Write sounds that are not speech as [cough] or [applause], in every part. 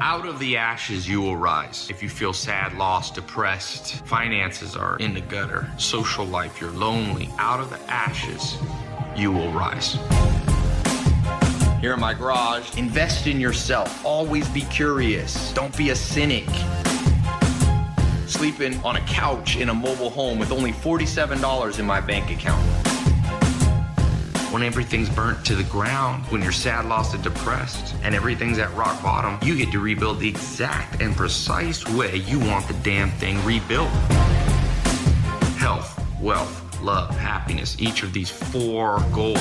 Out of the ashes, you will rise. If you feel sad, lost, depressed, finances are in the gutter, social life, you're lonely, out of the ashes, you will rise. Here in my garage, invest in yourself. Always be curious. Don't be a cynic. Sleeping on a couch in a mobile home with only $47 in my bank account when everything's burnt to the ground, when you're sad, lost, and depressed, and everything's at rock bottom, you get to rebuild the exact and precise way you want the damn thing rebuilt. Health, wealth, love, happiness, each of these four goals.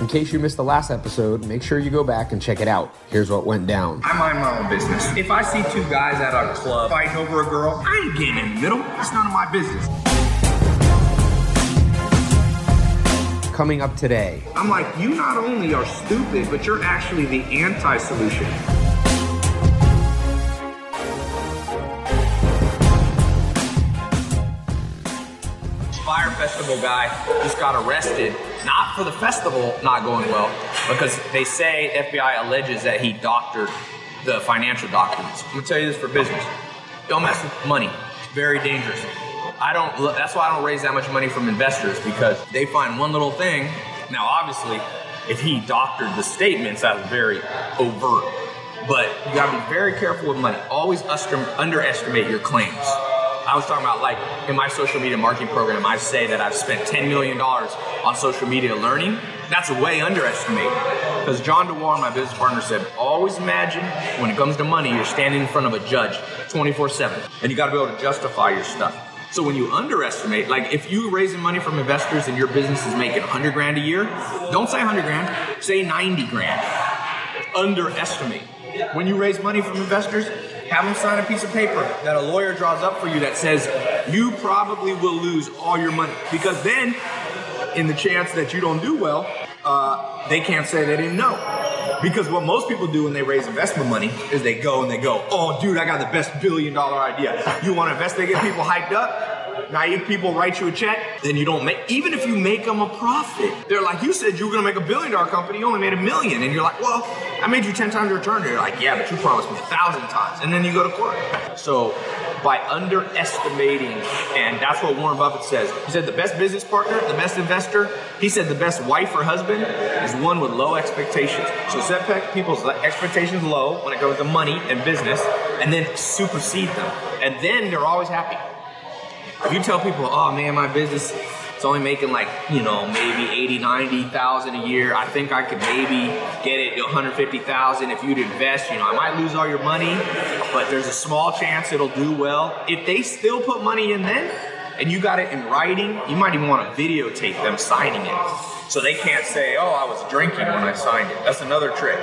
In case you missed the last episode, make sure you go back and check it out. Here's what went down. I mind my own business. If I see two guys at a club fighting over a girl, I ain't getting in the middle. It's none of my business. Coming up today. I'm like, you not only are stupid, but you're actually the anti solution. Fyre Festival guy just got arrested, not for the festival not going well, because they say FBI alleges that he doctored the financial documents. I'm gonna tell you this for business. Don't mess with money. It's very dangerous. I don't. That's why I don't raise that much money from investors because they find one little thing. Now, obviously, if he doctored the statements, that was very overt. But you got to be very careful with money. Always underestimate your claims. I was talking about like in my social media marketing program, I say that I've spent $10 million on social media learning. That's way underestimated. Because John DeWar, my business partner, said, always imagine when it comes to money, you're standing in front of a judge 24 7. And you got to be able to justify your stuff. So when you underestimate, like if you're raising money from investors and your business is making 100 grand a year, don't say 100 grand, say 90 grand. Underestimate. When you raise money from investors, have them sign a piece of paper that a lawyer draws up for you that says you probably will lose all your money. Because then, in the chance that you don't do well, uh, they can't say they didn't know. Because what most people do when they raise investment money is they go and they go, oh, dude, I got the best billion dollar idea. You want to invest? They get people hyped up. Naive people write you a check, then you don't make, even if you make them a profit, they're like, you said you were gonna make a billion dollar company, you only made a million. And you're like, well, I made you 10 times the return. They're like, yeah, but you promised me a thousand times. And then you go to court. So by underestimating, and that's what Warren Buffett says. He said the best business partner, the best investor, he said the best wife or husband is one with low expectations. So set people's expectations low when it comes to money and business, and then supersede them. And then they're always happy. If you tell people, oh man, my business it's only making like you know maybe 80 90,000 a year. I think I could maybe get it to 150,000 if you'd invest. You know I might lose all your money but there's a small chance it'll do well. If they still put money in then and you got it in writing you might even want to videotape them signing it. So they can't say oh I was drinking when I signed it. That's another trick.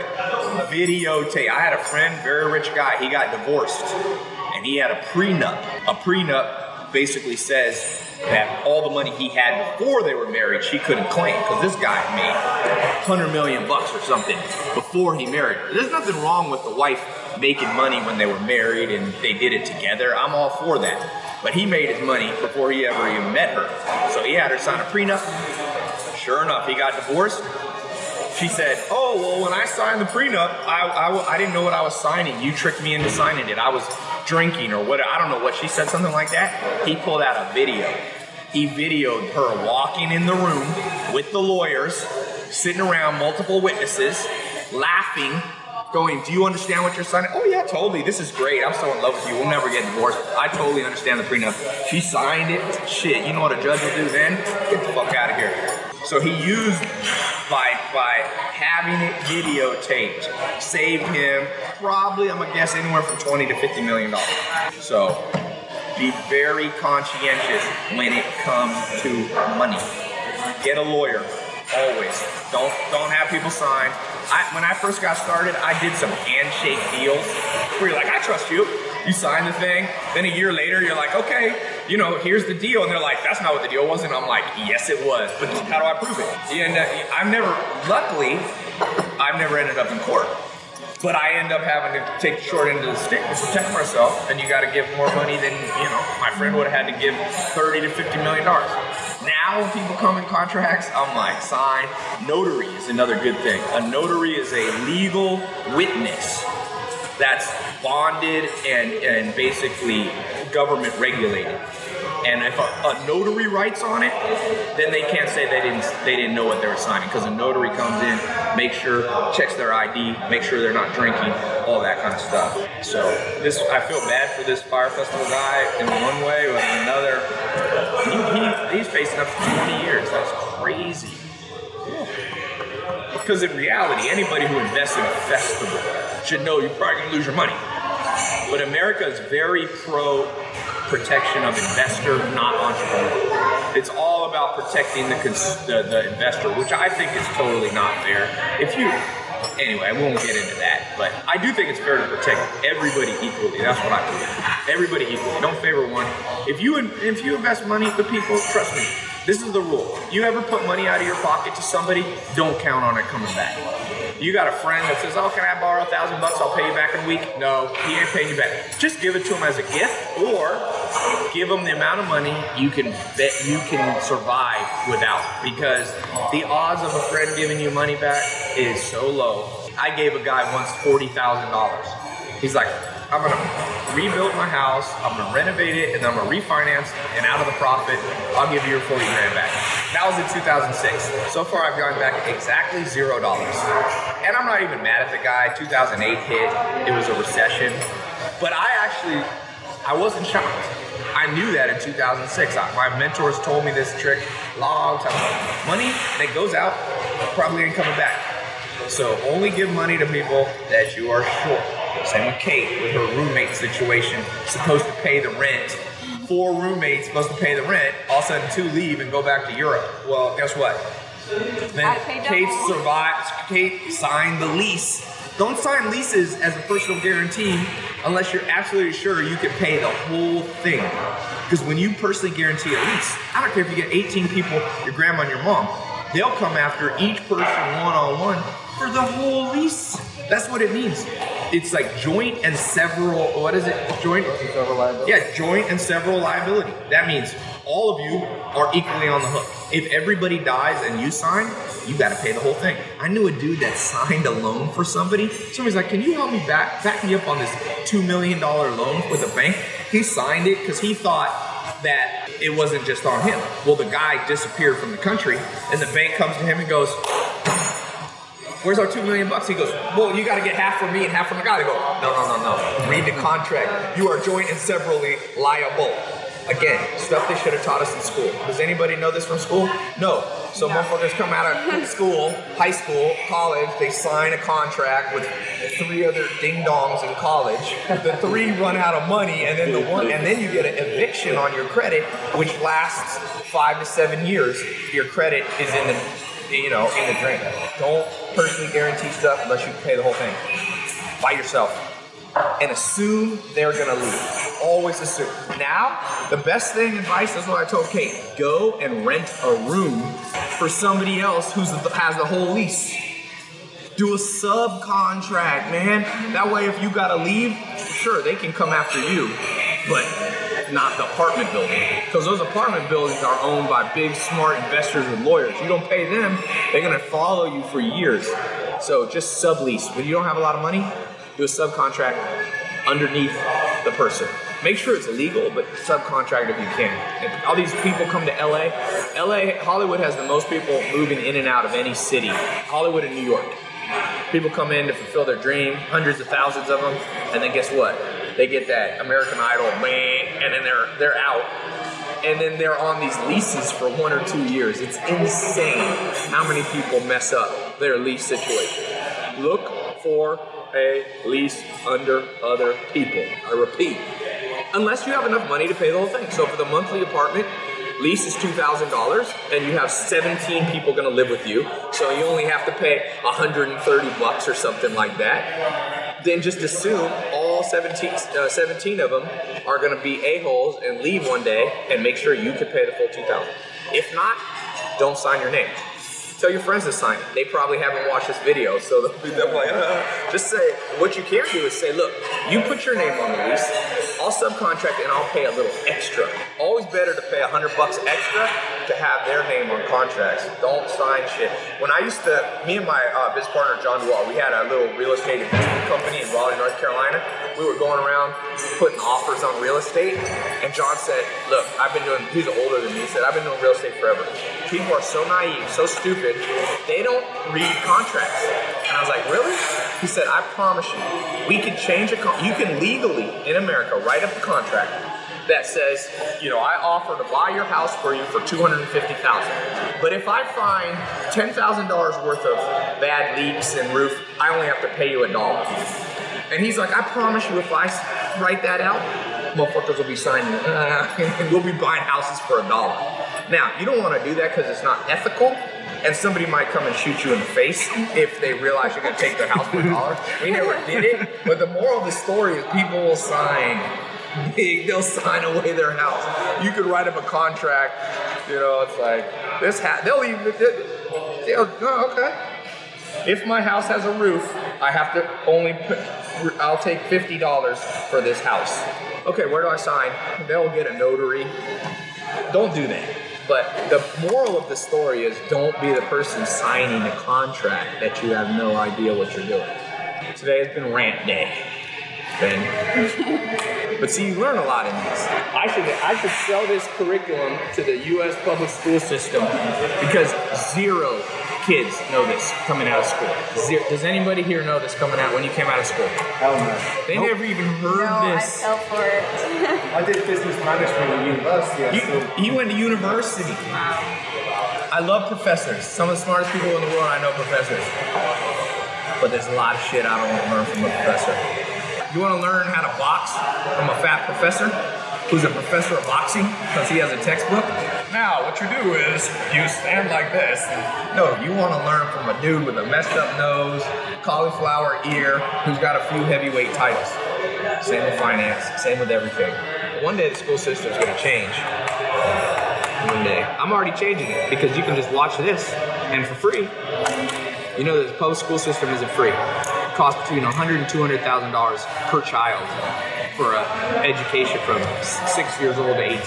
Videotape. I had a friend very rich guy. He got divorced and he had a prenup a prenup basically says that all the money he had before they were married, she couldn't claim because this guy made 100 million bucks or something before he married her. There's nothing wrong with the wife making money when they were married and they did it together. I'm all for that. But he made his money before he ever even met her. So he had her sign a prenup. Sure enough, he got divorced. She said, Oh, well, when I signed the prenup, I, I, I didn't know what I was signing. You tricked me into signing it. I was drinking or what I don't know what she said something like that. He pulled out a video. He videoed her walking in the room with the lawyers, sitting around multiple witnesses, laughing, going, "Do you understand what you're signing?" "Oh yeah, totally. This is great. I'm so in love with you. We'll never get divorced. I totally understand the prenup." She signed it. Shit, you know what a judge will do then? Get the fuck out of here. So he used by by having it videotaped saved him probably I'm gonna guess anywhere from 20 to 50 million dollars. So be very conscientious when it comes to money. Get a lawyer always. Don't don't have people sign. I, when I first got started, I did some handshake deals where you're like, I trust you. You sign the thing. Then a year later, you're like, okay, you know, here's the deal. And they're like, that's not what the deal was. And I'm like, yes, it was. But how do I prove it? And I've never, luckily, I've never ended up in court. But I end up having to take the short end of the stick to protect myself. And you got to give more money than, you know, my friend would have had to give 30 to 50 million dollars. Now when people come in contracts, I'm like, sign. Notary is another good thing. A notary is a legal witness that's bonded and, and basically government regulated. And if a, a, notary writes on it, then they can't say they didn't they didn't know what they were signing because a notary comes in, makes sure, checks their ID, makes sure they're not drinking, all that kind of stuff. So this I feel bad for this Fyre Festival guy in one way, in another, he, he, he's facing up to 20 years. That's crazy. Because in reality, anybody who invests in a festival should know you're probably gonna lose your money. But America is very pro protection of investor, not entrepreneur. It's all about protecting the, the, the investor, which I think is totally not fair. If you anyway, I won't get into that. But I do think it's fair to protect everybody equally. That's what I believe. Everybody equally. Don't favor one. If you if you invest money with people, trust me, this is the rule. You ever put money out of your pocket to somebody, don't count on it coming back. You got a friend that says, "Oh, can I borrow a thousand bucks? I'll pay you back in a week." No, he ain't paying you back. Just give it to him as a gift, or give him the amount of money you can bet you can survive without. Because the odds of a friend giving you money back is so low. I gave a guy once forty thousand dollars. He's like, I'm gonna rebuild my house, I'm gonna renovate it, and then I'm gonna refinance, and out of the profit, I'll give you your 40 grand back. That was in 2006. So far, I've gotten back exactly zero dollars. And I'm not even mad at the guy. 2008 hit, it was a recession. But I actually, I wasn't shocked. I knew that in 2006. my mentors told me this trick long time ago. Money that goes out probably ain't coming back. So only give money to people that you are sure same with Kate with her roommate situation, supposed to pay the rent. Four roommates supposed to pay the rent. All of a sudden, two leave and go back to Europe. Well, guess what? Then Kate survived. Kate signed the lease. Don't sign leases as a personal guarantee unless you're absolutely sure you can pay the whole thing. Because when you personally guarantee a lease, I don't care if you get 18 people, your grandma and your mom, they'll come after each person one on one for the whole lease. That's what it means it's like joint and several. What is it? Joint. Yeah, joint and several liability. That means all of you are equally on the hook. If everybody dies and you sign, you got to pay the whole thing. I knew a dude that [laughs] signed a loan for somebody. Somebody's like, "Can you help me back back me up on this two million dollar loan with a bank?" He signed it because he thought that it wasn't just on him. Well, the guy disappeared from the country, and the bank comes to him and goes, where's our two million bucks? He goes, well, you got to get half from me and half from the guy. They go, no, no, no, no. Read the contract. You are joint and severally liable. Again, stuff they should have taught us in school. Does anybody know this from school? No. So no. motherfuckers come out of [laughs] school, high school, college, they sign a contract with three other ding dongs in college. The three run out of money, and then the one, and then you get an eviction on your credit, which lasts five to seven years. Your credit is in the you know, in the drink. Don't personally guarantee stuff unless you pay the whole thing by yourself. And assume they're gonna leave. Always assume. Now, the best thing advice is what I told Kate: go and rent a room for somebody else who has the whole lease. Do a subcontract, man. That way, if you gotta leave, sure they can come after you, but not the apartment building. Because those apartment buildings are owned by big, smart investors and lawyers. You don't pay them, they're gonna follow you for years. So just sublease. When you don't have a lot of money, do a subcontract underneath the person. Make sure it's legal, but subcontract if you can. All these people come to LA. LA, Hollywood has the most people moving in and out of any city. Hollywood and New York. People come in to fulfill their dream, hundreds of thousands of them, and then guess what? They get that American Idol, man, and then they're they're out, and then they're on these leases for one or two years. It's insane how many people mess up their lease situation. Look for a lease under other people. I repeat, unless you have enough money to pay the whole thing. So for the monthly apartment, lease is $2,000 and you have 17 people going to live with you. So you only have to pay 130 bucks or something like that. Then just assume 17, uh, 17 of them are going to be a-holes and leave one day and make sure you can pay the full 2000 If not, don't sign your name. Tell your friends to sign it. They probably haven't watched this video, so [laughs] they'll be like, uh. [laughs] just say, what you can do is say, look, you put your name on the lease, I'll subcontract and I'll pay a little extra. Always better to pay a hundred bucks extra to have their name on contracts. Don't sign shit. When I used to, me and my uh, business partner John Wall, we had a little real estate investment company in Raleigh, North Carolina. We were going around putting offers on real estate, and John said, "Look, I've been doing." He's older than me. He said, "I've been doing real estate forever. People are so naive, so stupid. They don't read contracts." And I was like, "Really?" He said, "I promise you, we can change a. Con- you can legally in America write up a contract." that says, you know, I offer to buy your house for you for two hundred and fifty thousand. But if I find ten thousand dollars worth of bad leaks and roof, I only have to pay you a dollar. And he's like, I promise you, if I write that out, motherfuckers will be signing, uh, [laughs] and we'll be buying houses for a dollar. Now, you don't want to do that because it's not ethical. And somebody might come and shoot you in the face if they realize you're going to take their house for a dollar. We never did it, but the moral of the story is people will sign big, they'll sign away their house. You could write up a contract, you know, it's like, this hat, they'll even, they'll, oh, okay. If my house has a roof, I have to only put, I'll take $50 for this house. Okay, where do I sign? They'll get a notary. Don't do that. But the moral of the story is don't be the person signing a contract that you have no idea what you're doing. Today has been rant day. [laughs] But see, you learn a lot in this. I should I should sell this curriculum to the U.S. public school system because zero kids know this coming out of school. Zero. Does anybody here know this coming out when you came out of school? Hell no. They never even heard No, I this. fell for it. [laughs] I did business management at university. I still, You, he went to university. Wow. I love professors. Some of the smartest people in the world I know professors. But there's a lot of shit I don't want to learn from a professor. You want to learn how to box from a fat professor who's a professor of boxing because he has a textbook? Now, what you do is you stand like this. No, you want to learn from a dude with a messed up nose, cauliflower ear, who's got a few heavyweight titles. Same with finance, same with everything. One day the school system's going to change one day. I'm already changing it because you can just watch this and for free. You know the public school system isn't free. It costs between 100 and 200 thousand dollars per child for education from six years old to 18,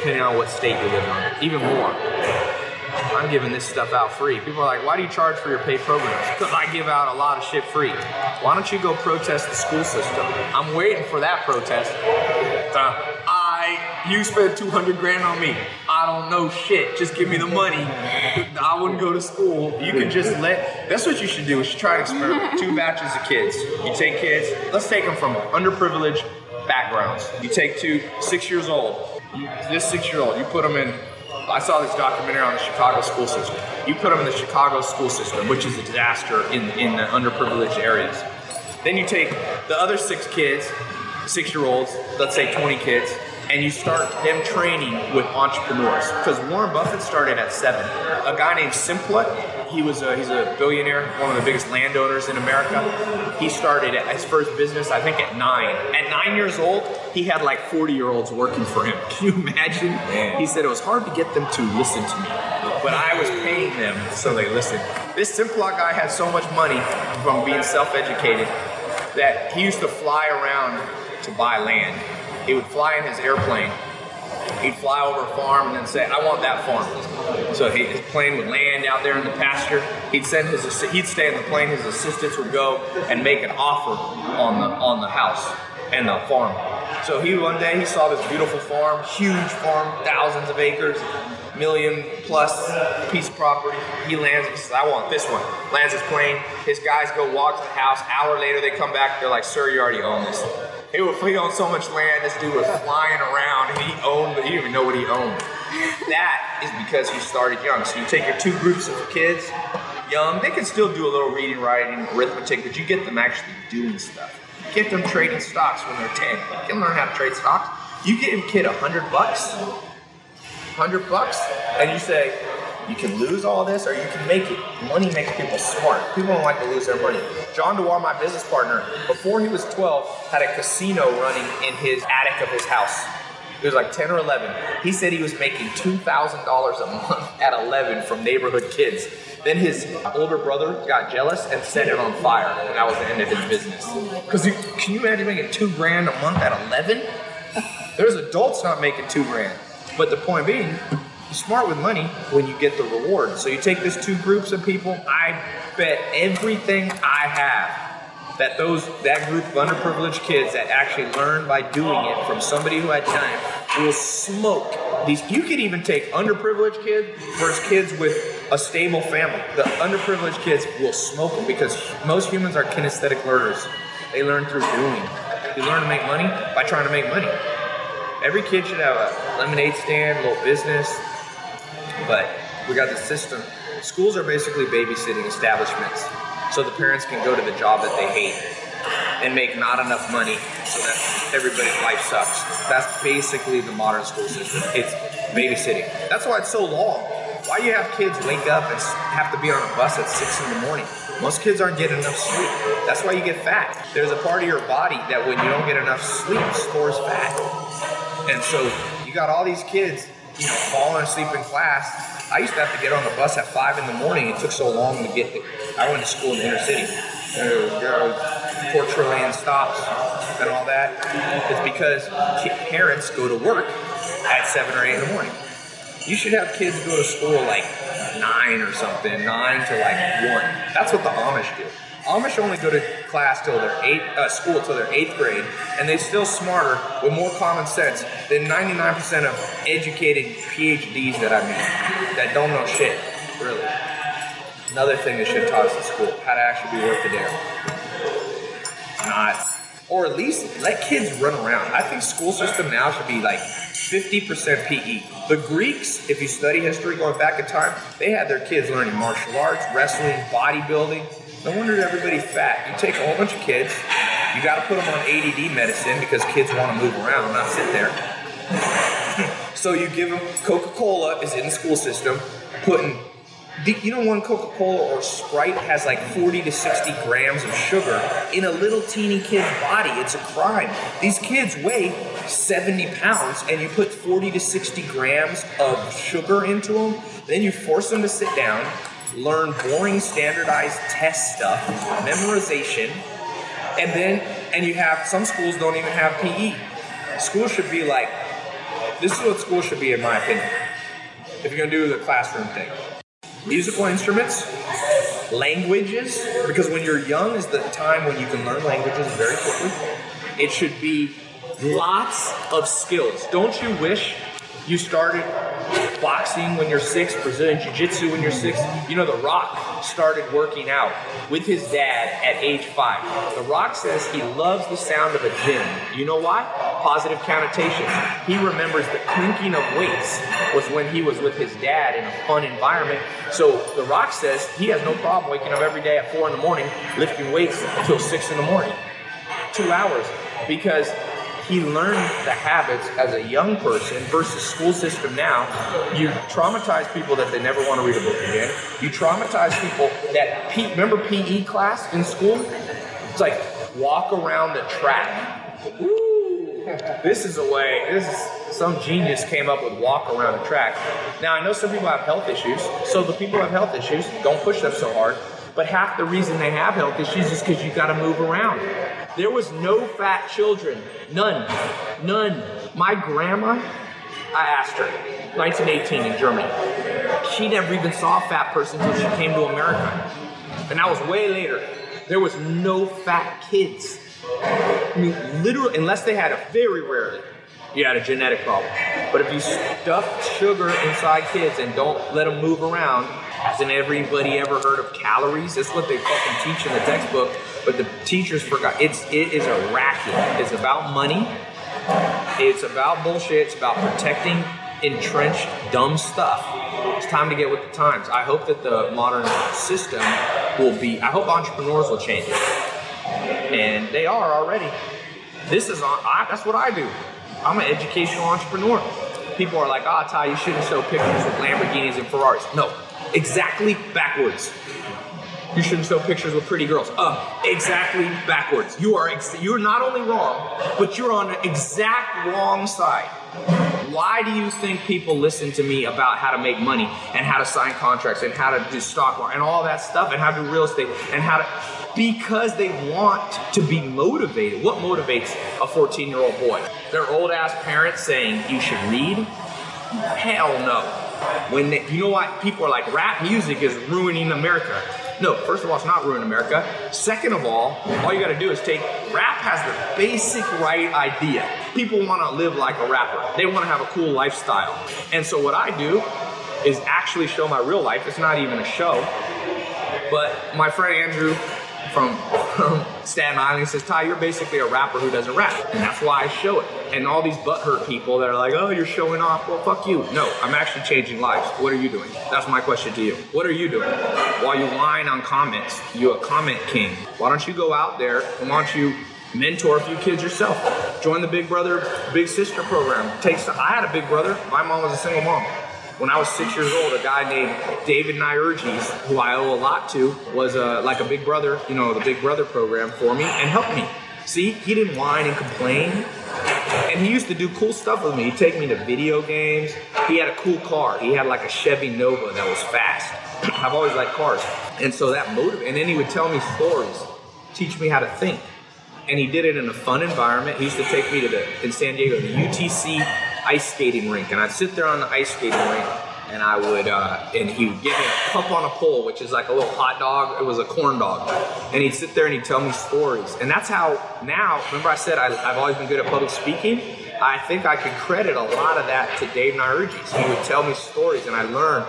depending on what state you live in. Even more. I'm giving this stuff out free. People are like, why do you charge for your paid programs? Because I give out a lot of shit free. Why don't you go protest the school system? I'm waiting for that protest. I, you spent 200 grand on me. I don't know shit. Just give me the money. I wouldn't go to school. You can just let, that's what you should do. You should try to experiment. Two batches of kids. You take kids, let's take them from underprivileged backgrounds. You take two, six years old. You, this six year old, you put them in I saw this documentary on the Chicago school system. You put them in the Chicago school system, which is a disaster in, in the underprivileged areas. Then you take the other six kids, six year olds, let's say 20 kids, and you start them training with entrepreneurs. Because Warren Buffett started at seven. A guy named Simplot, he was a, he's a billionaire, one of the biggest landowners in America. He started his first business, I think, at nine. At nine years old, he had like 40 year olds working for him. [laughs] Can you imagine? He said it was hard to get them to listen to me, but I was paying them so they listened. This Simplot guy had so much money from being self educated that he used to fly around to buy land. He would fly in his airplane. He'd fly over a farm and then say, "I want that farm." So he, his plane would land out there in the pasture. He'd send his he'd stay in the plane. His assistants would go and make an offer on the on the house and the farm. So he one day he saw this beautiful farm, huge farm, thousands of acres, million plus piece of property. He lands. He says, "I want this one." Lands his plane. His guys go walk to the house. Hour later, they come back. They're like, "Sir, you already own this." He, was, he owned so much land. This dude was flying around. He owned, he didn't even know what he owned. That is because he started young. So you take your two groups of kids, young. They can still do a little reading, writing, arithmetic, but you get them actually doing stuff. Get them trading stocks when they're 10. You can learn how to trade stocks. You give a kid a hundred bucks, hundred bucks, and you say, you can lose all this or you can make it. Money makes people smart. People don't like to lose their money. John DeWar, my business partner, before he was 12, had a casino running in his attic of his house. It was like 10 or 11. He said he was making $2,000 a month at 11 from neighborhood kids. Then his older brother got jealous and set it on fire, and that was the end of his business. Because can you imagine making two grand a month at 11? There's adults not making two grand. But the point being, you're smart with money when you get the reward. So you take these two groups of people, I bet everything I have that those that group of underprivileged kids that actually learn by doing it from somebody who had time will smoke these. You could even take underprivileged kids versus kids with a stable family. The underprivileged kids will smoke them because most humans are kinesthetic learners. They learn through doing. You learn to make money by trying to make money. Every kid should have a lemonade stand little business but we got the system schools are basically babysitting establishments so the parents can go to the job that they hate and make not enough money so that everybody's life sucks. That's basically the modern school system. It's babysitting. That's why it's so long. Why you have kids wake up and have to be on a bus at six in the morning? Most kids aren't getting enough sleep. That's why you get fat. There's a part of your body that when you don't get enough sleep stores fat. And so you got all these kids, you know, falling asleep in class. I used to have to get on the bus at five in the morning. It took so long to get. The, I went to school in the inner city. Uh, four trillion stops and all that. It's because parents go to work at seven or eight in the morning. You should have kids go to school like nine or something, nine to like one. That's what the Amish do. Amish only go to class till they're eight, uh, school till they're eighth grade, and they're still smarter with more common sense than 99% of educated PhDs that I meet that don't know shit, really. Another thing they should taught us school: how to actually be worth the dare. Not, or at least let kids run around. I think school system now should be like 50% PE. The Greeks, if you study history going back in time, they had their kids learning martial arts, wrestling, bodybuilding no wonder everybody's fat. You take a whole bunch of kids, you got to put them on ADD medicine because kids want to move around, not sit there. [laughs] so you give them Coca Cola is in the school system, putting you know one coca-cola or sprite has like 40 to 60 grams of sugar in a little teeny kid's body it's a crime these kids weigh 70 pounds and you put 40 to 60 grams of sugar into them then you force them to sit down learn boring standardized test stuff, memorization, and then and you have some schools don't even have PE. School should be like this is what school should be in my opinion. If you're gonna do the classroom thing. Musical instruments, languages, because when you're young is the time when you can learn languages very quickly. It should be lots of skills. Don't you wish you started boxing when you're six, Brazilian Jiu Jitsu when you're six. You know, The Rock started working out with his dad at age five. The Rock says he loves the sound of a gym. You know why? Positive connotations. He remembers the clinking of weights was when he was with his dad in a fun environment. So The Rock says he has no problem waking up every day at four in the morning, lifting weights until six in the morning. Two hours. Because he learned the habits as a young person versus school system now. You traumatize people that they never want to read a book again. You traumatize people that P, remember PE class in school? It's like walk around the track. Woo. This is a way. This is some genius came up with walk around the track. Now I know some people have health issues, so the people who have health issues don't push them so hard. But half the reason they have health issues is because you got to move around. There was no fat children. None. None. My grandma, I asked her, 1918 in Germany. She never even saw a fat person until she came to America. And that was way later. There was no fat kids. I mean, literally, unless they had a very rarely, you had a genetic problem. But if you stuff sugar inside kids and don't let them move around, hasn't everybody ever heard of calories? That's what they fucking teach in the textbook, but the teachers forgot. It's it is a racket. It's about money. It's about bullshit. It's about protecting entrenched dumb stuff. It's time to get with the times. I hope that the modern system will be. I hope entrepreneurs will change it, and they are already. This is on. I, that's what I do. I'm an educational entrepreneur. People are like, "Ah, oh, Tai, you shouldn't show pictures with Lamborghinis and Ferraris." No, exactly backwards. You shouldn't show pictures with pretty girls. Uh, exactly backwards. You are ex- you're not only wrong, but you're on the exact wrong side. Why do you think people listen to me about how to make money and how to sign contracts and how to do stock market and all that stuff and how to do real estate and how to because they want to be motivated. What motivates a 14 year old boy? Their old ass parents saying you should read? Hell no. When they, you know what? People are like, rap music is ruining America. No, first of all, it's not ruining America. Second of all, all you gotta do is take rap has the basic right idea. People wanna live like a rapper, they wanna have a cool lifestyle. And so, what I do is actually show my real life. It's not even a show. But my friend Andrew from, Staten Island says, Tai, you're basically a rapper who doesn't rap. And that's why I show it. And all these butthurt people that are like, oh, you're showing off. Well, fuck you. No, I'm actually changing lives. What are you doing? That's my question to you. What are you doing? While you whine on comments, you a comment king. Why don't you go out there and why don't you mentor a few kids yourself? Join the Big Brother, Big Sister program. Takes. I had a big brother. My mom was a single mom. When I was six years old, a guy named David Nyurges, who I owe a lot to, was uh, like a big brother, you know, the Big Brother program for me and helped me. See, he didn't whine and complain. And he used to do cool stuff with me. He'd take me to video games. He had a cool car. He had like a Chevy Nova that was fast. [clears throat] I've always liked cars. And so that motivated. And then he would tell me stories, teach me how to think. And he did it in a fun environment. He used to take me to the, in San Diego, the UTC ice skating rink, and I'd sit there on the ice skating rink, and I would, uh, and he would give me a cup on a pole, which is like a little hot dog. It was a corn dog, and he'd sit there and he'd tell me stories, and that's how now. Remember, I said I, have always been good at public speaking. I think I could credit a lot of that to Dave Nyurges. He would tell me stories, and I learned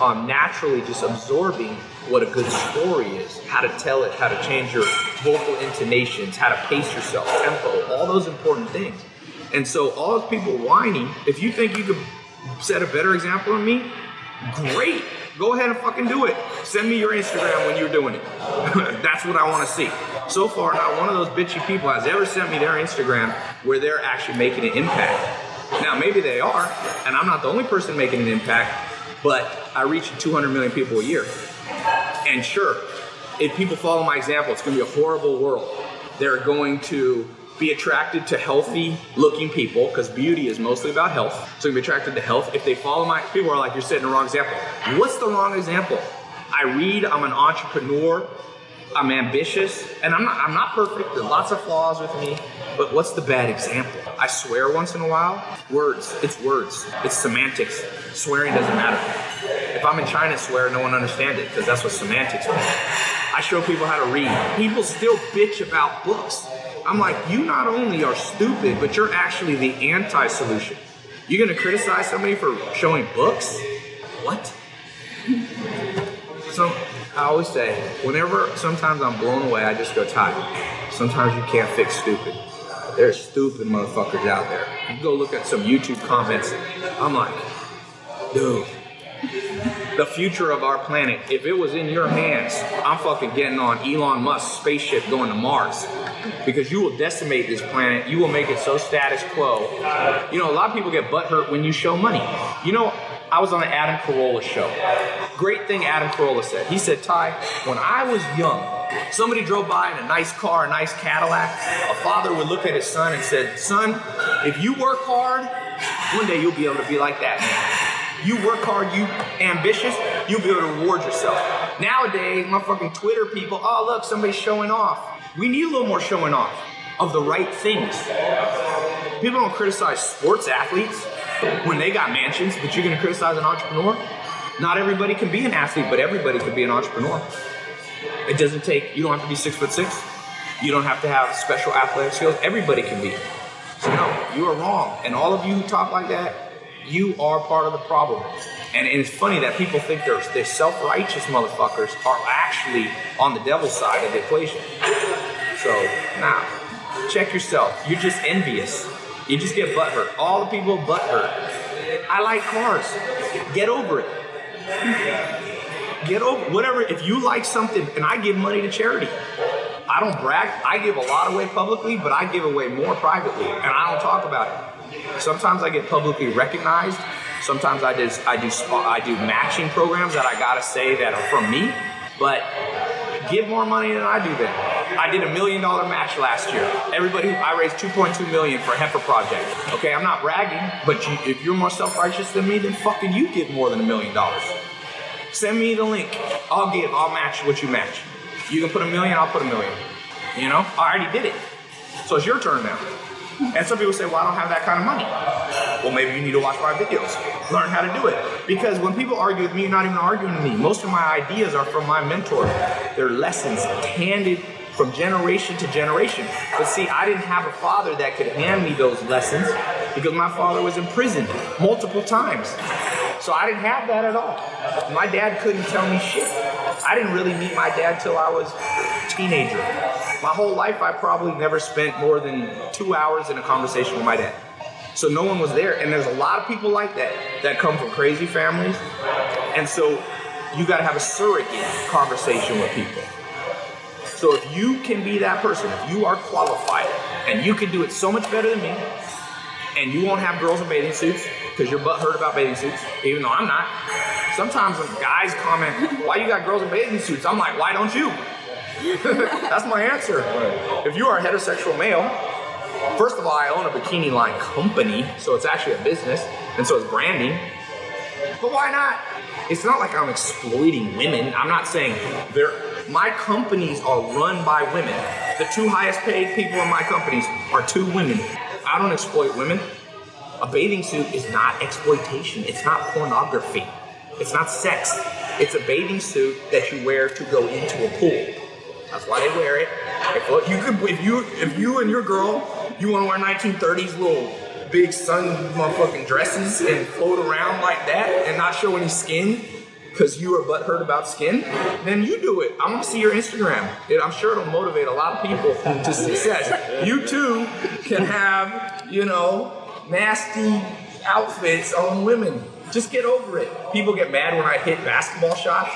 um, naturally just absorbing what a good story is, how to tell it, how to change your vocal intonations, how to pace yourself, tempo, all those important things. And so all those people whining, if you think you could set a better example of me, great. Go ahead and fucking do it. Send me your Instagram when you're doing it. [laughs] That's what I want to see. So far, not one of those bitchy people has ever sent me their Instagram where they're actually making an impact. Now, maybe they are, and I'm not the only person making an impact, but I reach 200 million people a year. And sure, if people follow my example, it's going to be a horrible world. They're going to be attracted to healthy looking people because beauty is mostly about health. So you can be attracted to health. If they follow my people are like, you're setting the wrong example. What's the wrong example? I read, I'm an entrepreneur, I'm ambitious, and I'm not I'm not perfect. There's lots of flaws with me. But what's the bad example? I swear once in a while. Words. It's words. It's semantics. Swearing doesn't matter. If I'm in China swear, no one understands it because that's what semantics mean. I show people how to read. People still bitch about books. I'm like, you not only are stupid, but you're actually the anti-solution. You're gonna criticize somebody for showing books? What? So I always say, whenever sometimes I'm blown away, I just go tired. Sometimes you can't fix stupid. There's stupid motherfuckers out there. You go look at some YouTube comments. I'm like, dude, the future of our planet, if it was in your hands, I'm fucking getting on Elon Musk's spaceship going to Mars. Because you will decimate this planet. You will make it so status quo. You know, a lot of people get butthurt when you show money. You know, I was on the Adam Carolla show. Great thing Adam Carolla said. He said, Tai, when I was young, somebody drove by in a nice car, a nice Cadillac. A father would look at his son and said, Son, if you work hard, one day you'll be able to be like that man you work hard, you ambitious, you'll be able to reward yourself. Nowadays, my fucking Twitter people, oh look, somebody's showing off. We need a little more showing off of the right things. People don't criticize sports athletes when they got mansions, but you're gonna criticize an entrepreneur? Not everybody can be an athlete, but everybody can be an entrepreneur. It doesn't take, you don't have to be six foot six. You don't have to have special athletic skills. Everybody can be. So no, you are wrong. And all of you who talk like that, you are part of the problem. And, it's funny that people think they're, they're self righteous motherfuckers are actually on the devil's side of the equation. So, now, nah, check yourself. You're just envious. You just get butthurt. All the people butthurt. I like cars. Get over it. Get over whatever. If you like something, and I give money to charity. I don't brag. I give a lot away publicly, but I give away more privately, and I don't talk about it. Sometimes I get publicly recognized. Sometimes I just I do I do matching programs that I gotta say that are from me, but give more money than I do then. I did a million dollar match last year. Everybody, I raised 2.2 million for heifer project. Okay, I'm not bragging, but you, if you're more self-righteous than me, then fucking you give more than a million dollars. Send me the link. I'll get, I'll match what you match. You can put a million, I'll put a million. You know, I already did it. So it's your turn now. And some people say, well, I don't have that kind of money. Well, maybe you need to watch my videos, learn how to do it. Because when people argue with me, you're not even arguing with me. Most of my ideas are from my mentor. They're lessons handed from generation to generation. But see, I didn't have a father that could hand me those lessons because my father was in prison multiple times. So I didn't have that at all. My dad couldn't tell me shit. I didn't really meet my dad till I was a teenager. My whole life, I probably never spent more than two hours in a conversation with my dad. So no one was there. And there's a lot of people like that that come from crazy families. And so you got to have a surrogate conversation with people. So if you can be that person, if you are qualified and you can do it so much better than me, and you won't have girls in bathing suits because your butt hurt about bathing suits, even though I'm not. Sometimes when guys comment, why you got girls in bathing suits? I'm like, why don't you? [laughs] That's my answer. If you are a heterosexual male, first of all, I own a bikini line company, so it's actually a business, and so it's branding. But why not? It's not like I'm exploiting women. I'm not saying they're my companies are run by women. The two highest paid people in my companies are two women. I don't exploit women. A bathing suit is not exploitation. It's not pornography. It's not sex. It's a bathing suit that you wear to go into a pool. That's why they wear it. If uh, you could, if you if you and your girl, you want to wear 1930s little big sun motherfucking dresses and float around like that and not show any skin because you are butthurt about skin, then you do it. I want to see your Instagram. It, I'm sure it'll motivate a lot of people to success. You too can have, you know, nasty outfits on women. Just get over it. People get mad when I hit basketball shots.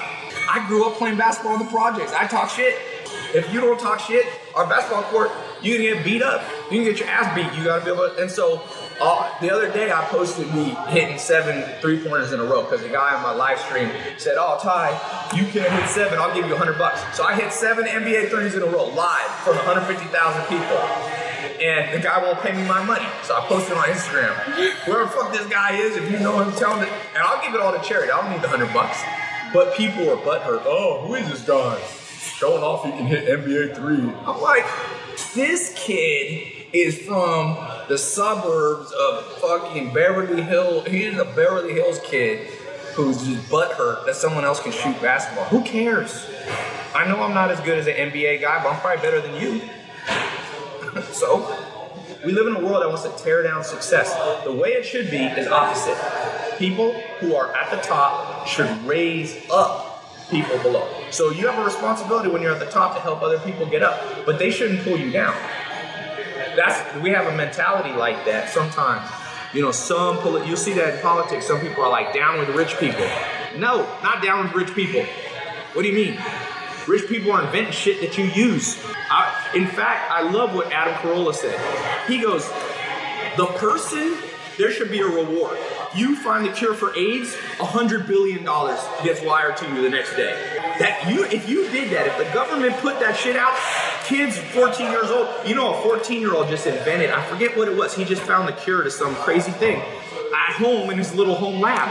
I grew up playing basketball in the projects. I talk shit. If you don't talk shit on basketball court, you can get beat up. You can get your ass beat. You gotta be able to. And so uh, the other day I posted me hitting seven three pointers in a row because the guy on my live stream said, "Oh, Tai, you can hit seven. I'll give you a hundred bucks." So I hit seven NBA threes in a row live from 150,000 people. And the guy won't pay me my money. So I posted on Instagram. Whoever fuck this guy is, if you know him, tell him. And I'll give it all to charity. I don't need the hundred bucks. But people are butthurt. Oh, who is this guy? Showing off he can hit NBA three. I'm like, this kid is from the suburbs of fucking Beverly Hills. He's a Beverly Hills kid who's just butthurt that someone else can shoot basketball. Who cares? I know I'm not as good as an NBA guy, but I'm probably better than you. [laughs] so, we live in a world that wants to tear down success. The way it should be is opposite. People who are at the top should raise up people below. So you have a responsibility when you're at the top to help other people get up, but they shouldn't pull you down. That's we have a mentality like that sometimes. You know, some you see that in politics. Some people are like down with rich people. No, not down with rich people. What do you mean? Rich people are inventing shit that you use. I, in fact, I love what Adam Carolla said. He goes, the person, there should be a reward. You find the cure for AIDS, a hundred billion dollars gets wired to you the next day. That you, if you did that, if the government put that shit out, kids 14 years old, you know, a 14 year old just invented, I forget what it was, he just found the cure to some crazy thing at home in his little home lab.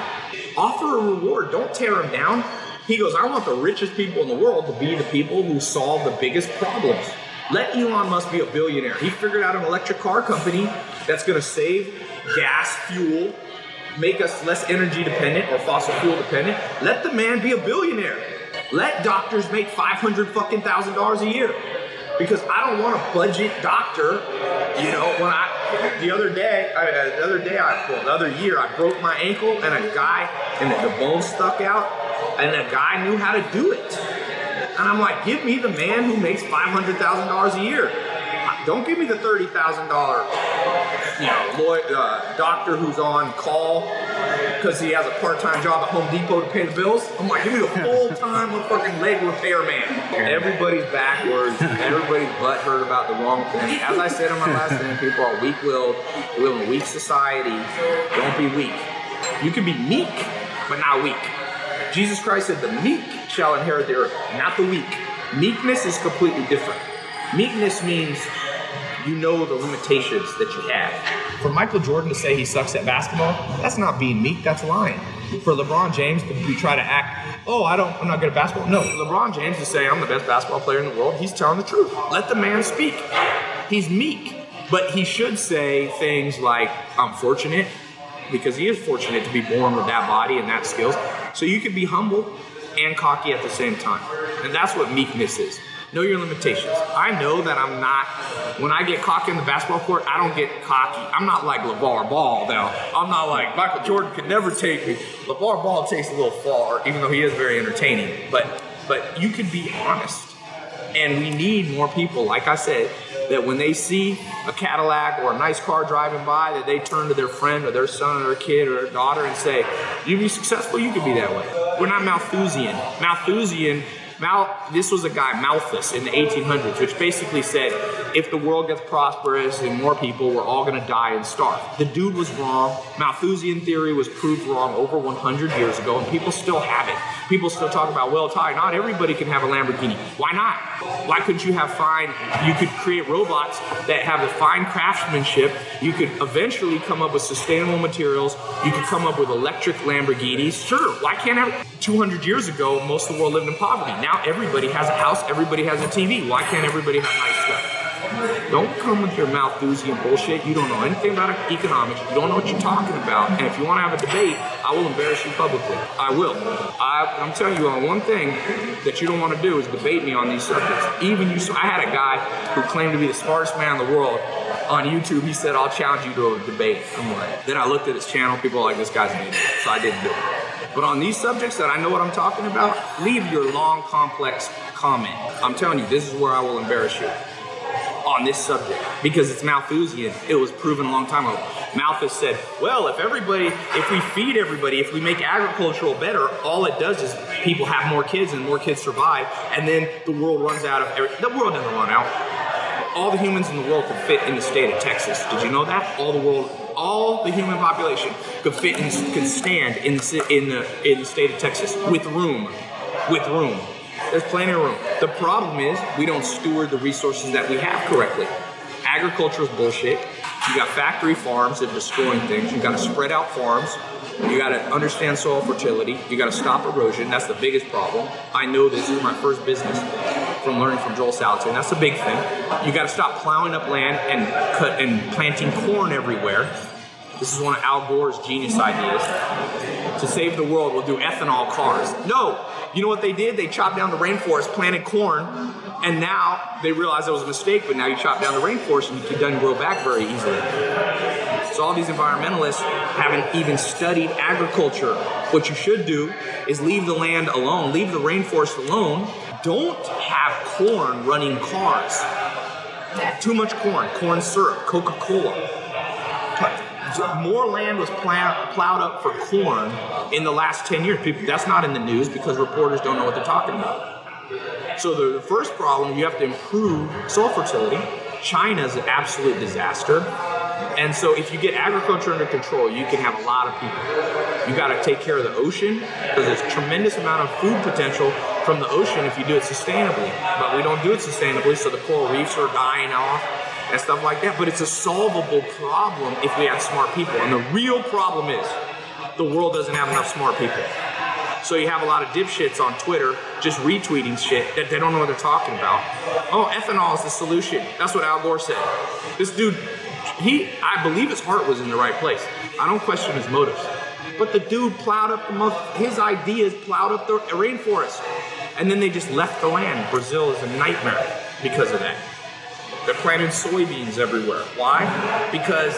Offer a reward, don't tear him down. He goes, I want the richest people in the world to be the people who solve the biggest problems. Let Elon Musk be a billionaire. He figured out an electric car company that's going to save gas, fuel, make us less energy dependent or fossil fuel dependent. Let the man be a billionaire. Let doctors make 500 fucking thousand dollars a year. Because I don't want a budget doctor. You know, when I the other day, I, the other day, I the other year, I broke my ankle and a guy and the, the bone stuck out, and a guy knew how to do it. And I'm like, give me the man who makes five hundred thousand dollars a year. Don't give me the thirty thousand dollar, you know, lawyer, uh, doctor who's on call because he has a part-time job at Home Depot to pay the bills. I'm like, give me the full-time [laughs] fucking leg repair man. Everybody's backwards. Everybody's butthurt about the wrong thing. As I said in my last thing, people are weak-willed. We live in a weak society. Don't be weak. You can be meek, but not weak. Jesus Christ said, "The meek shall inherit the earth, not the weak." Meekness is completely different. Meekness means you know the limitations that you have. For Michael Jordan to say he sucks at basketball, that's not being meek, that's lying. for LeBron James to try to act, oh, I don't, I'm not good at basketball. No, LeBron James to say I'm the best basketball player in the world. He's telling the truth. Let the man speak. He's meek, but he should say things like, I'm fortunate, because he is fortunate to be born with that body and that skills. So you can be humble and cocky at the same time, and that's what meekness is. Know your limitations. I know that I'm not, when I get cocky in the basketball court, I don't get cocky. I'm not like LeVar Ball now. I'm not like Michael Jordan could never take me. LeVar Ball takes a little far, even though he is very entertaining. But but you can be honest. And we need more people, like I said, that when they see a Cadillac or a nice car driving by, that they turn to their friend or their son or their kid or their daughter and say, You be successful, you can be that way. We're not Malthusian. Malthusian Mal, this was a guy, Malthus, in the 1800s, which basically said if the world gets prosperous and more people, we're all going to die and starve. The dude was wrong. Malthusian theory was proved wrong over 100 years ago, and people still have it. People still talk about, well, Tai, not everybody can have a Lamborghini. Why not? Why couldn't you have fine? You could create robots that have the fine craftsmanship. You could eventually come up with sustainable materials. You could come up with electric Lamborghinis. Sure, why can't have 200 years ago, most of the world lived in poverty. Now everybody has a house, everybody has a TV. Why can't everybody have nice stuff? Don't come with your Malthusian bullshit. You don't know anything about economics. You don't know what you're talking about. And if you want to have a debate, I will embarrass you publicly. I will. I, am telling you on one thing that you don't want to do is debate me on these subjects. Even you, I had a guy who claimed to be the smartest man in the world on YouTube. He said, "I'll challenge you to a debate." I'm like, then I looked at his channel. People are like, "This guy's an idiot," so I didn't do it. But on these subjects that I know what I'm talking about, leave your long, complex comment. I'm telling you, this is where I will embarrass you on this subject because it's Malthusian. It was proven a long time ago. Malthus said, well, if everybody, if we feed everybody, if we make agricultural better, all it does is people have more kids and more kids survive, and then the world runs out of every, the world doesn't run out. All the humans in the world could fit in the state of Texas. Did you know that? All the world all the human population could fit and could stand in the, in the in the state of Texas with room, with room. There's plenty of room. The problem is we don't steward the resources that we have correctly. Agriculture is bullshit. You got factory farms that are destroying things. You got to spread out farms. You got to understand soil fertility. You got to stop erosion. That's the biggest problem. I know this is my first business from learning from Joel Salatin. That's a big thing. You got to stop plowing up land and cut and planting corn everywhere. This is one of Al Gore's genius ideas. To save the world, we'll do ethanol cars. No, you know what they did? They chopped down the rainforest, planted corn, and now they realized it was a mistake. But now you chop down the rainforest and it doesn't grow back very easily. So all these environmentalists haven't even studied agriculture. What you should do is leave the land alone, leave the rainforest alone, don't have corn running cars. Too much corn, corn syrup, Coca Cola. More land was plowed up for corn in the last 10 years. People, that's not in the news because reporters don't know what they're talking about. So the, the first problem, you have to improve soil fertility. China is an absolute disaster. And so if you get agriculture under control, you can have a lot of people. You got to take care of the ocean because there's a tremendous amount of food potential from the ocean if you do it sustainably. But we don't do it sustainably, so the coral reefs are dying off and stuff like that. But it's a solvable problem if we have smart people. And the real problem is the world doesn't have enough smart people. So you have a lot of dipshits on Twitter just retweeting shit that they don't know what they're talking about. Oh, ethanol is the solution. That's what Al Gore said. This dude, he, I believe his heart was in the right place. I don't question his motives. But the dude plowed up the most, his ideas plowed up the rainforest. And then they just left the land. Brazil is a nightmare because of that. They're planting soybeans everywhere. Why? Because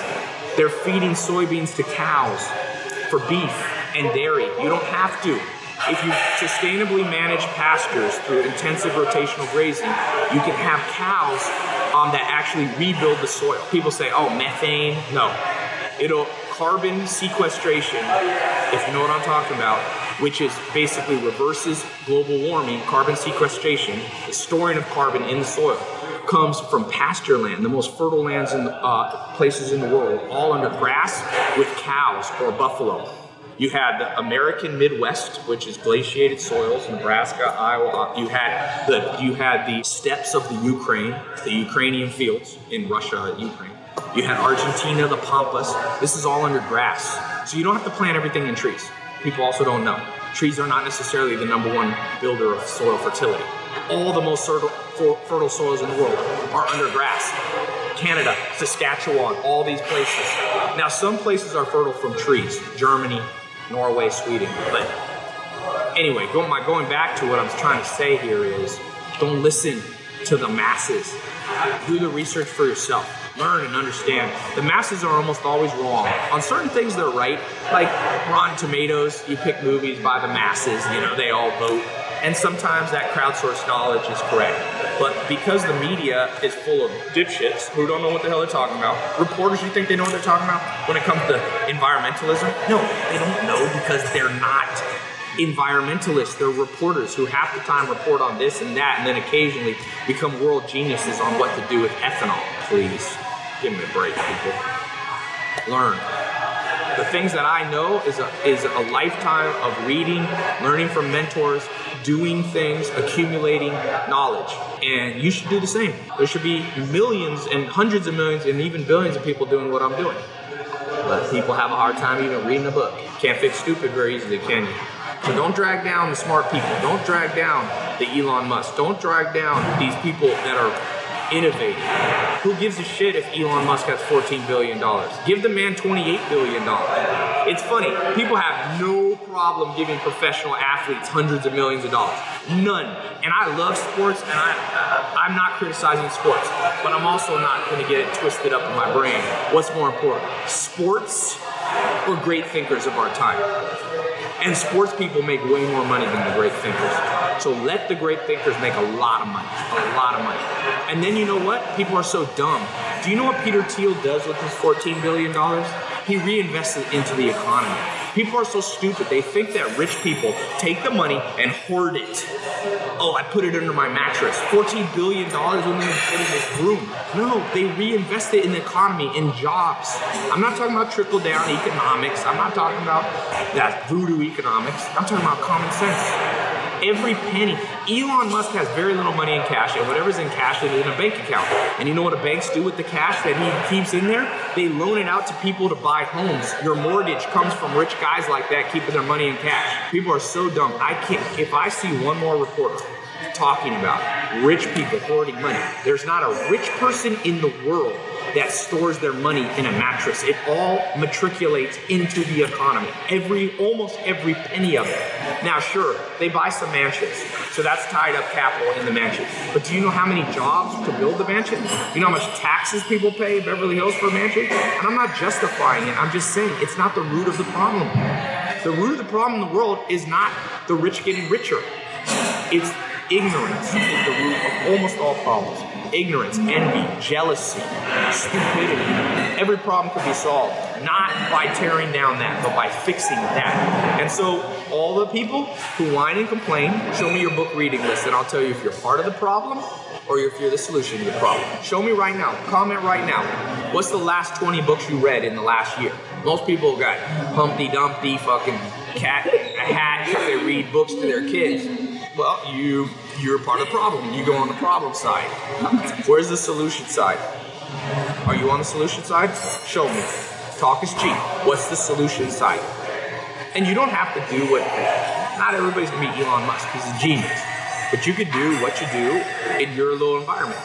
they're feeding soybeans to cows for beef and dairy. You don't have to. If you sustainably manage pastures through intensive rotational grazing, you can have cows um, that actually rebuild the soil. People say, oh, methane. No. It'll carbon sequestration, if you know what I'm talking about, which is basically reverses global warming, carbon sequestration, the storing of carbon in the soil, comes from pasture land, the most fertile lands in the, uh, places in the world, all under grass with cows or buffalo. You had the American Midwest, which is glaciated soils, Nebraska, Iowa. Uh, you had the you had the steppes of the Ukraine, the Ukrainian fields in Russia, Ukraine. You had Argentina, the Pampas. This is all under grass. So you don't have to plant everything in trees. people also don't know. Trees are not necessarily the number one builder of soil fertility. All the most fertile soils in the world are under grass. Canada, Saskatchewan, all these places. Now, some places are fertile from trees Germany, Norway, Sweden. But anyway, my, going back to what I'm trying to say here is don't listen to the masses. Do the research for yourself learn and understand. The masses are almost always wrong. On certain things, they're right. Like Rotten Tomatoes, you pick movies by the masses, you know, they all vote. And sometimes that crowdsourced knowledge is correct. But because the media is full of dipshits who don't know what the hell they're talking about, reporters you think they know what they're talking about when it comes to environmentalism? No, they don't know because they're not environmentalists, they're reporters who half the time report on this and that, and then occasionally become world geniuses on what to do with ethanol. Please, give me a break, people. Learn. The things that I know is a, is a lifetime of reading, learning from mentors, doing things, accumulating knowledge. And you should do the same. There should be millions and hundreds of millions and even billions of people doing what I'm doing. But people have a hard time even reading a book. Can't fix stupid very easily, can you? So don't drag down the smart people. Don't drag down the Elon Musk. Don't drag down these people that are innovating. Who gives a shit if Elon Musk has $14 billion? Give the man $28 billion. It's funny. People have no problem giving professional athletes hundreds of millions of dollars. None. And I love sports, and I, uh, I'm not criticizing sports, but I'm also not going to get it twisted up in my brain. What's more important, sports or great thinkers of our time? And sports people make way more money than the great thinkers. So let the great thinkers make a lot of money, a lot of money. And then you know what? People are so dumb. Do you know what Peter Thiel does with his $14 billion? He reinvests it into the economy. People are so stupid. They think that rich people take the money and hoard it. Oh, I put it under my mattress. $14 billion in this room. No, they reinvest it in the economy, in jobs. I'm not talking about trickle down economics. I'm not talking about that voodoo economics. I'm talking about common sense every penny. Elon Musk has very little money in cash, and whatever's in cash is in a bank account. And you know what the banks do with the cash that he keeps in there? They loan it out to people to buy homes. Your mortgage comes from rich guys like that keeping their money in cash. People are so dumb. I can't. If I see one more reporter talking about rich people hoarding money, there's not a rich person in the world that stores their money in a mattress. It all matriculates into the economy. Every, almost every penny of it. Now, sure, they buy some mansions, so that's tied up capital in the mansion. But do you know how many jobs to build the mansion? You know how much taxes people pay Beverly Hills for a mansion? And I'm not justifying it. I'm just saying it's not the root of the problem. The root of the problem in the world is not the rich getting richer. It's ignorance is the root of almost all problems ignorance, envy, jealousy, stupidity. Every problem could be solved not by tearing down that, but by fixing that. And so, all the people who whine and complain, show me your book reading list, and I'll tell you if you're part of the problem or if you're the solution to the problem. Show me right now. Comment right now. What's the last 20 books you read in the last year? Most people got Humpty Dumpty, fucking cat, a hat, they read books to their kids. Well, you you're part of the problem. You go on the problem side. Where's the solution side? Are you on the solution side? Show me. Talk is cheap. What's the solution side? And you don't have to do what. Not everybody's gonna be Elon Musk. He's a genius. But you could do what you do in your little environment.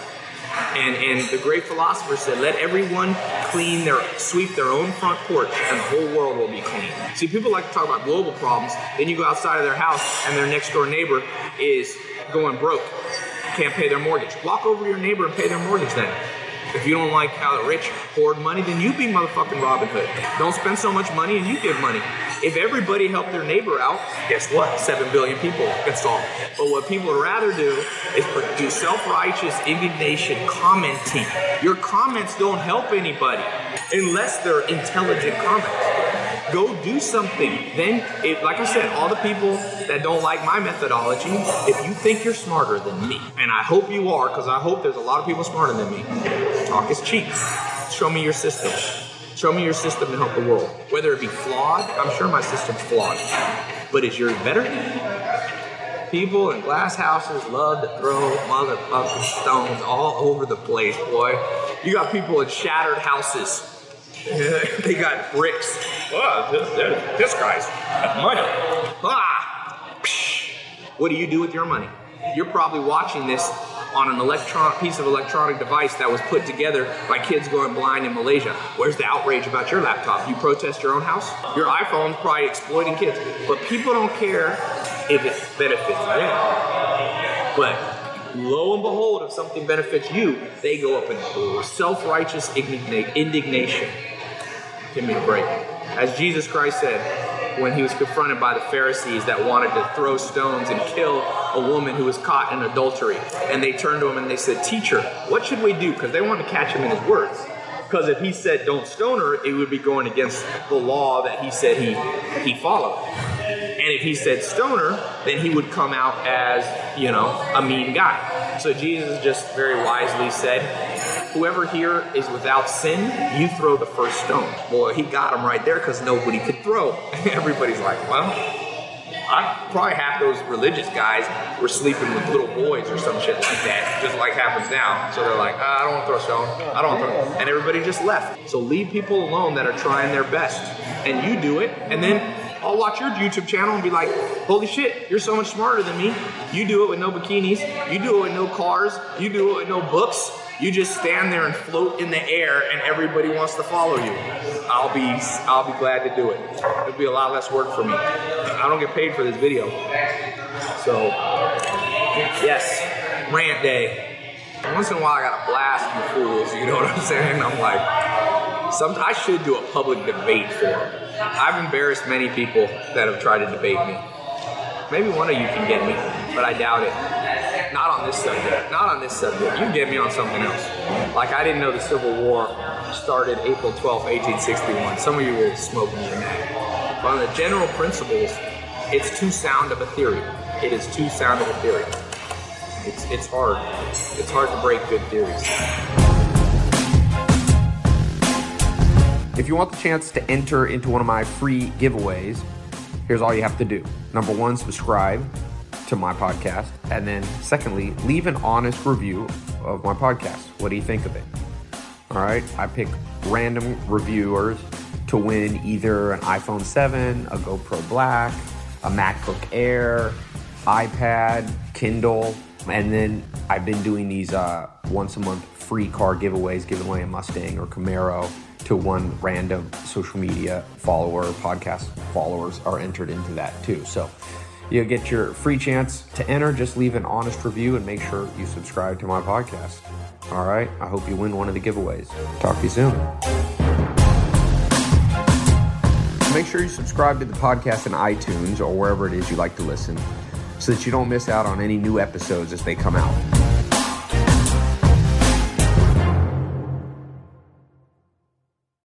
And, and the great philosopher said, let everyone clean their, sweep their own front porch and the whole world will be clean. See, people like to talk about global problems. Then you go outside of their house and their next door neighbor is going broke, can't pay their mortgage. Walk over to your neighbor and pay their mortgage then. If you don't like how the rich hoard money, then you be motherfucking Robin Hood. Don't spend so much money and you give money. If everybody helped their neighbor out, guess what? Seven billion people get solved. But what people would rather do is produce self-righteous indignation commenting. Your comments don't help anybody unless they're intelligent comments go do something. Then, if, like I said, all the people that don't like my methodology, if you think you're smarter than me, and I hope you are, because I hope there's a lot of people smarter than me, talk is cheap. Show me your system. Show me your system to help the world. Whether it be flawed, I'm sure my system's flawed, but is yours better? People in glass houses love to throw motherfucking stones all over the place, boy. You got people in shattered houses. [laughs] they got bricks this, this, this guy's money. Ah! What do you do with your money? You're probably watching this on an electron piece of electronic device that was put together by kids going blind in Malaysia. Where's the outrage about your laptop? You protest your own house? Your iPhone's probably exploiting kids. But people don't care if it benefits them. But lo and behold, if something benefits you, they go up in self-righteous indignation. Give me a break. As Jesus Christ said, when he was confronted by the Pharisees that wanted to throw stones and kill a woman who was caught in adultery. And they turned to him and they said, Teacher, what should we do? Because they wanted to catch him in his words. Because if he said don't stone her, it would be going against the law that he said he, he followed. And if he said stoner, then he would come out as, you know, a mean guy. So Jesus just very wisely said, Whoever here is without sin, you throw the first stone. Well, he got him right there because nobody could throw. [laughs] Everybody's like, Well, I, probably half those religious guys were sleeping with little boys or some shit like that, just like happens now. So they're like, ah, I don't want to throw a stone. I don't want to throw. And everybody just left. So leave people alone that are trying their best, and you do it, and then I'll watch your YouTube channel and be like, holy shit, you're so much smarter than me. You do it with no bikinis. You do it with no cars. You do it with no books. You just stand there and float in the air, and everybody wants to follow you. I'll be I'll be glad to do it. It'll be a lot less work for me. I don't get paid for this video, so yes, rant day. Once in a while, I gotta blast you fools. You know what I'm saying? I'm like, some I should do a public debate forum. I've embarrassed many people that have tried to debate me. Maybe one of you can get me, but I doubt it. Not on this subject. Not on this subject. You get me on something else. Like I didn't know the Civil War started April 12, 1861. Some of you smoke me in that. But on the general principles, it's too sound of a theory. It is too sound of a theory. It's, it's hard. It's hard to break good theories. If you want the chance to enter into one of my free giveaways, here's all you have to do. Number one, subscribe to my podcast. And then, secondly, leave an honest review of my podcast. What do you think of it? All right. I pick random reviewers to win either an iPhone 7, a GoPro Black, a MacBook Air, iPad, Kindle. And then I've been doing these uh, once a month free car giveaways, giving away a Mustang or Camaro to one random social media follower, podcast followers are entered into that too. So you'll get your free chance to enter. Just leave an honest review and make sure you subscribe to my podcast. All right. I hope you win one of the giveaways. Talk to you soon. Make sure you subscribe to the podcast in iTunes or wherever it is you like to listen so that you don't miss out on any new episodes as they come out.